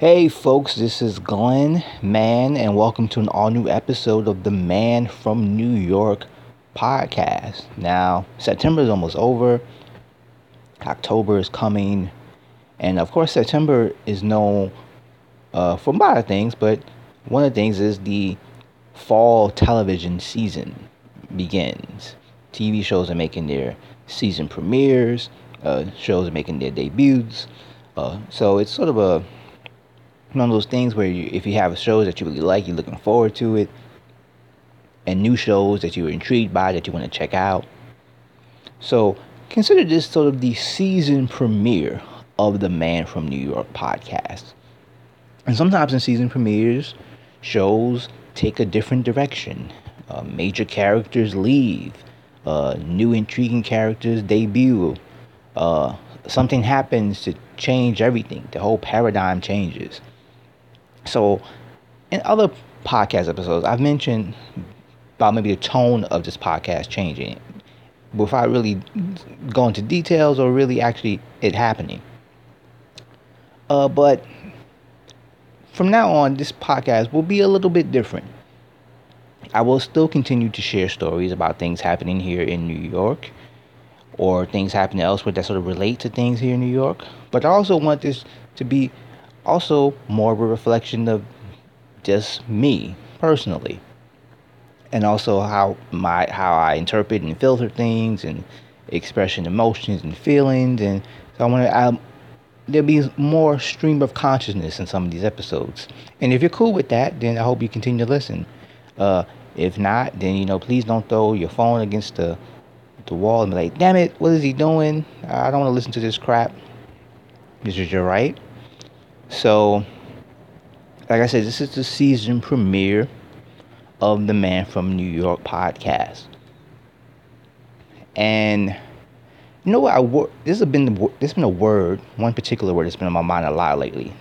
Hey folks, this is Glenn Mann, and welcome to an all new episode of the Man from New York podcast. Now, September is almost over, October is coming, and of course, September is known uh, for a lot of things, but one of the things is the fall television season begins. TV shows are making their season premieres, uh, shows are making their debuts. Uh, so it's sort of a one of those things where you, if you have shows that you really like, you're looking forward to it, and new shows that you're intrigued by that you want to check out. So consider this sort of the season premiere of the Man from New York podcast. And sometimes in season premieres, shows take a different direction. Uh, major characters leave, uh, new intriguing characters debut. Uh, something happens to change everything. The whole paradigm changes. So, in other podcast episodes, I've mentioned about maybe the tone of this podcast changing without really going into details or really actually it happening. Uh, but from now on, this podcast will be a little bit different. I will still continue to share stories about things happening here in New York or things happening elsewhere that sort of relate to things here in New York. But I also want this to be also more of a reflection of just me personally. And also how my how I interpret and filter things and expression emotions and feelings. And so I want to there'll be more stream of consciousness in some of these episodes. And if you're cool with that then I hope you continue to listen. Uh, if not then you know please don't throw your phone against the the wall and be like damn it what is he doing? I don't want to listen to this crap. This is your right so, like I said, this is the season premiere of the Man from New York podcast. And you know what? I this has been the, this has been a word, one particular word that's been on my mind a lot lately.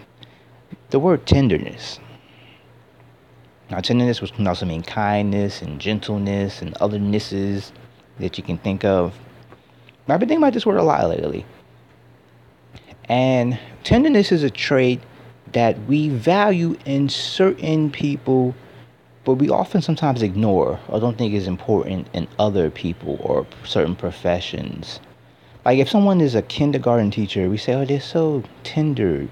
The word tenderness. Now, tenderness was, can also mean kindness and gentleness and other nisses that you can think of. I've been thinking about this word a lot lately. And tenderness is a trait that we value in certain people, but we often sometimes ignore or don't think is important in other people or certain professions. Like if someone is a kindergarten teacher, we say, oh, they're so tender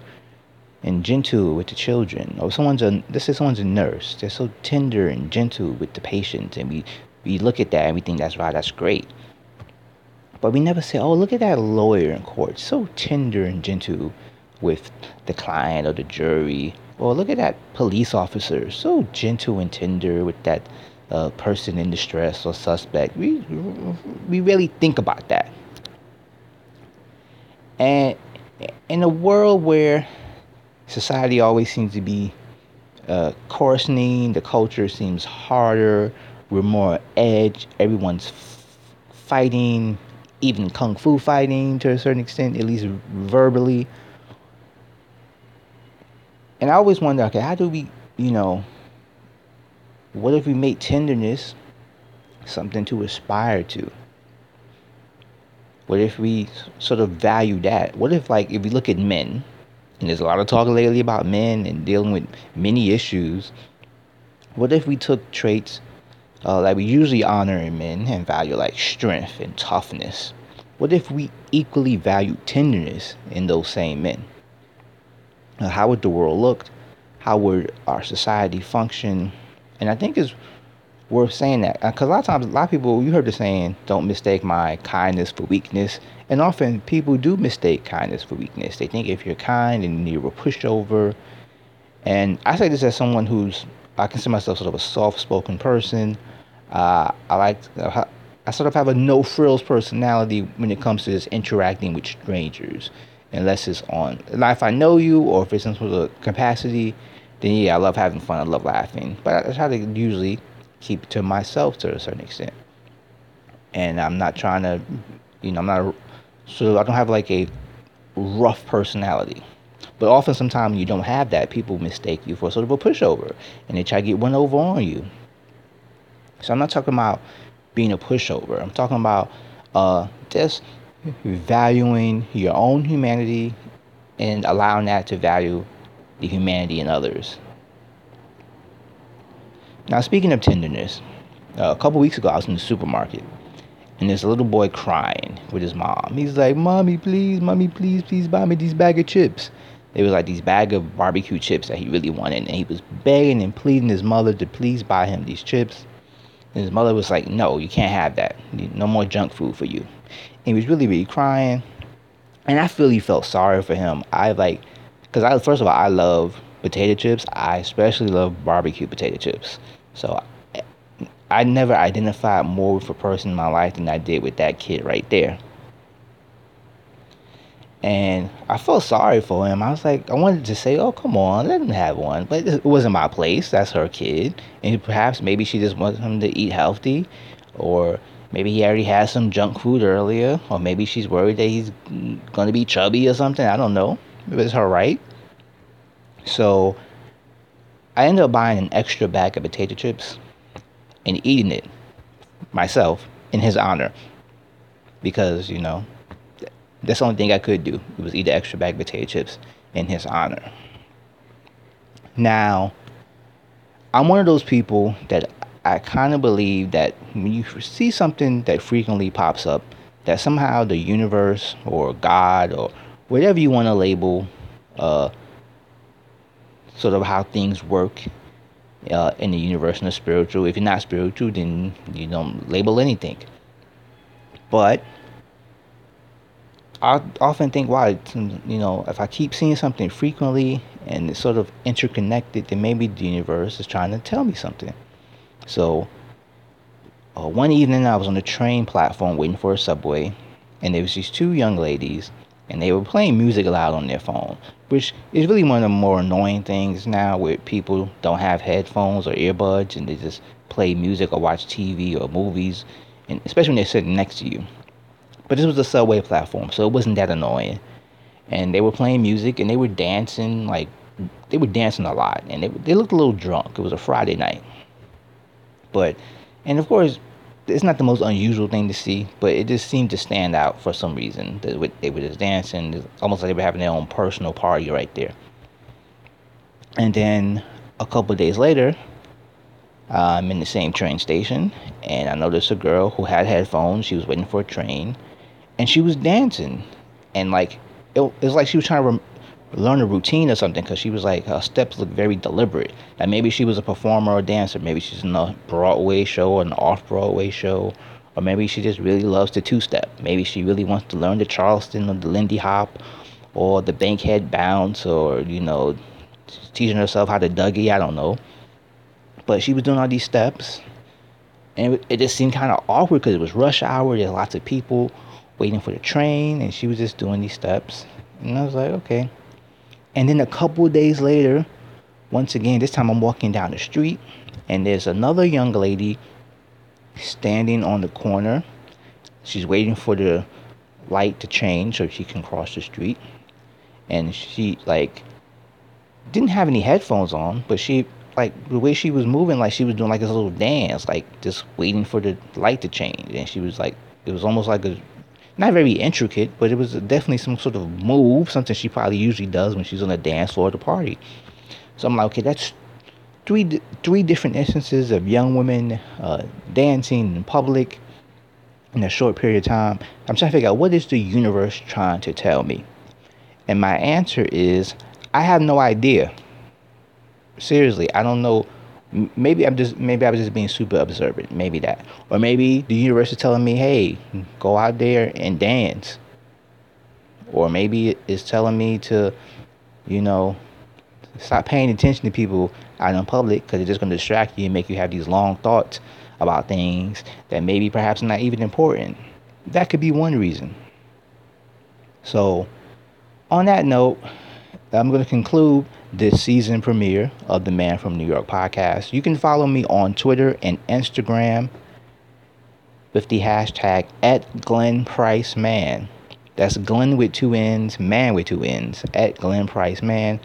and gentle with the children. Or someone's a let's say someone's a nurse, they're so tender and gentle with the patients, and we we look at that and we think that's right, that's great. But we never say, oh, look at that lawyer in court, so tender and gentle with the client or the jury. Or look at that police officer, so gentle and tender with that uh, person in distress or suspect. We, we really think about that. And in a world where society always seems to be uh, coarsening, the culture seems harder, we're more edge, everyone's f- fighting, even kung fu fighting to a certain extent, at least verbally. And I always wonder, okay, how do we, you know, what if we make tenderness something to aspire to? What if we sort of value that? What if, like, if we look at men, and there's a lot of talk lately about men and dealing with many issues, what if we took traits uh, that we usually honor in men and value like strength and toughness. What if we equally value tenderness in those same men? Uh, how would the world look? How would our society function? And I think it's worth saying that because uh, a lot of times, a lot of people, you heard the saying, "Don't mistake my kindness for weakness." And often, people do mistake kindness for weakness. They think if you're kind and you're a pushover. And I say this as someone who's I consider myself sort of a soft-spoken person. Uh, I like uh, I sort of have a no frills personality when it comes to just interacting with strangers, unless it's on like if I know you or if it's in some sort of capacity. Then yeah, I love having fun. I love laughing, but I try to usually keep to myself to a certain extent. And I'm not trying to, you know, I'm not so I don't have like a rough personality. But often, sometimes you don't have that. People mistake you for sort of a pushover, and they try to get one over on you. So I'm not talking about being a pushover. I'm talking about uh, just valuing your own humanity and allowing that to value the humanity in others. Now, speaking of tenderness, uh, a couple weeks ago I was in the supermarket and there's a little boy crying with his mom. He's like, Mommy, please, Mommy, please, please buy me these bag of chips. It was like these bag of barbecue chips that he really wanted. And he was begging and pleading his mother to please buy him these chips. And his mother was like, No, you can't have that. No more junk food for you. And he was really, really crying. And I feel really felt sorry for him. I like, because I, first of all, I love potato chips. I especially love barbecue potato chips. So I never identified more with a person in my life than I did with that kid right there. And I felt sorry for him. I was like, I wanted to say, oh, come on, let him have one. But it wasn't my place. That's her kid. And perhaps maybe she just wants him to eat healthy. Or maybe he already had some junk food earlier. Or maybe she's worried that he's going to be chubby or something. I don't know. It was her right. So I ended up buying an extra bag of potato chips and eating it myself in his honor because you know that's the only thing I could do. It was eat an extra bag of potato chips in his honor. Now, I'm one of those people that I kind of believe that when you see something that frequently pops up, that somehow the universe or God or whatever you want to label, uh, sort of how things work uh, in the universe and the spiritual. If you're not spiritual, then you don't label anything. But I often think, why, you know, if I keep seeing something frequently and it's sort of interconnected, then maybe the universe is trying to tell me something. So, uh, one evening I was on the train platform waiting for a subway, and there was these two young ladies and they were playing music loud on their phone, which is really one of the more annoying things now where people don't have headphones or earbuds and they just play music or watch TV or movies, and especially when they're sitting next to you. But this was a subway platform, so it wasn't that annoying. And they were playing music and they were dancing like they were dancing a lot, and they they looked a little drunk. It was a Friday night, but and of course it's not the most unusual thing to see, but it just seemed to stand out for some reason. They were just dancing, almost like they were having their own personal party right there. And then a couple days later, I'm in the same train station, and I noticed a girl who had headphones. She was waiting for a train, and she was dancing, and like it, it was like she was trying to learn a routine or something because she was like her steps looked very deliberate. Like maybe she was a performer or dancer. Maybe she's in a broadway show or an off-broadway show. Or maybe she just really loves the two-step. Maybe she really wants to learn the charleston or the lindy hop or the bankhead bounce or you know teaching herself how to dougie. I don't know. But she was doing all these steps. And it just seemed kind of awkward because it was rush hour. There's lots of people waiting for the train and she was just doing these steps and i was like okay and then a couple days later, once again, this time I'm walking down the street and there's another young lady standing on the corner. She's waiting for the light to change so she can cross the street. And she like didn't have any headphones on, but she like the way she was moving, like she was doing like this little dance, like just waiting for the light to change. And she was like, it was almost like a not very intricate, but it was definitely some sort of move, something she probably usually does when she's on the dance floor at a party. So I'm like, okay, that's three three different instances of young women uh, dancing in public in a short period of time. I'm trying to figure out what is the universe trying to tell me, and my answer is I have no idea. Seriously, I don't know maybe I'm just maybe I was just being super observant. Maybe that, or maybe the universe is telling me, "Hey, go out there and dance." Or maybe it's telling me to, you know, stop paying attention to people out in public because it's just going to distract you and make you have these long thoughts about things that maybe perhaps not even important. That could be one reason. So, on that note, I'm going to conclude this season premiere of the Man from New York podcast. You can follow me on Twitter and Instagram with the hashtag at Glenn Price Mann. That's Glenn with two N's, man with two N's, at Glenn Price Mann.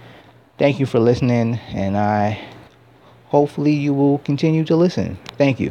Thank you for listening, and I hopefully you will continue to listen. Thank you.